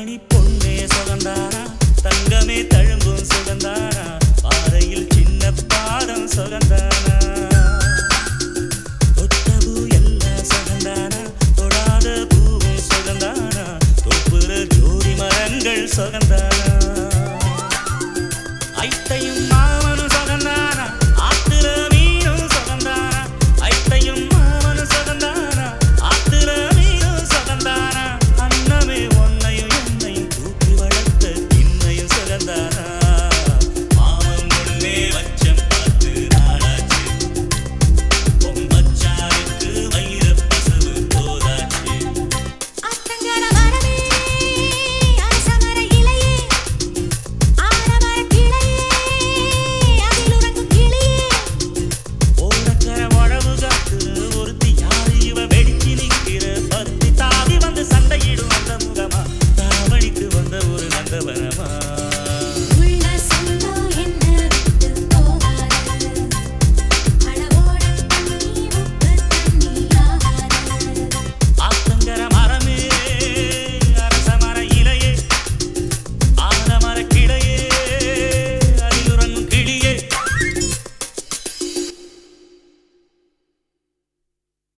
தாமணி பொண்ணே சுகந்தாரா? தங்கமே தழும்பும் சுகந்தாரா? பாறையில் சின்ன பாதம் சுகந்தாரா? தொட்டபூ எல்லாம் சுகந்தாரா தொடாத பூவும் சுகந்தாரா தொப்புற ஜோதி மரங்கள்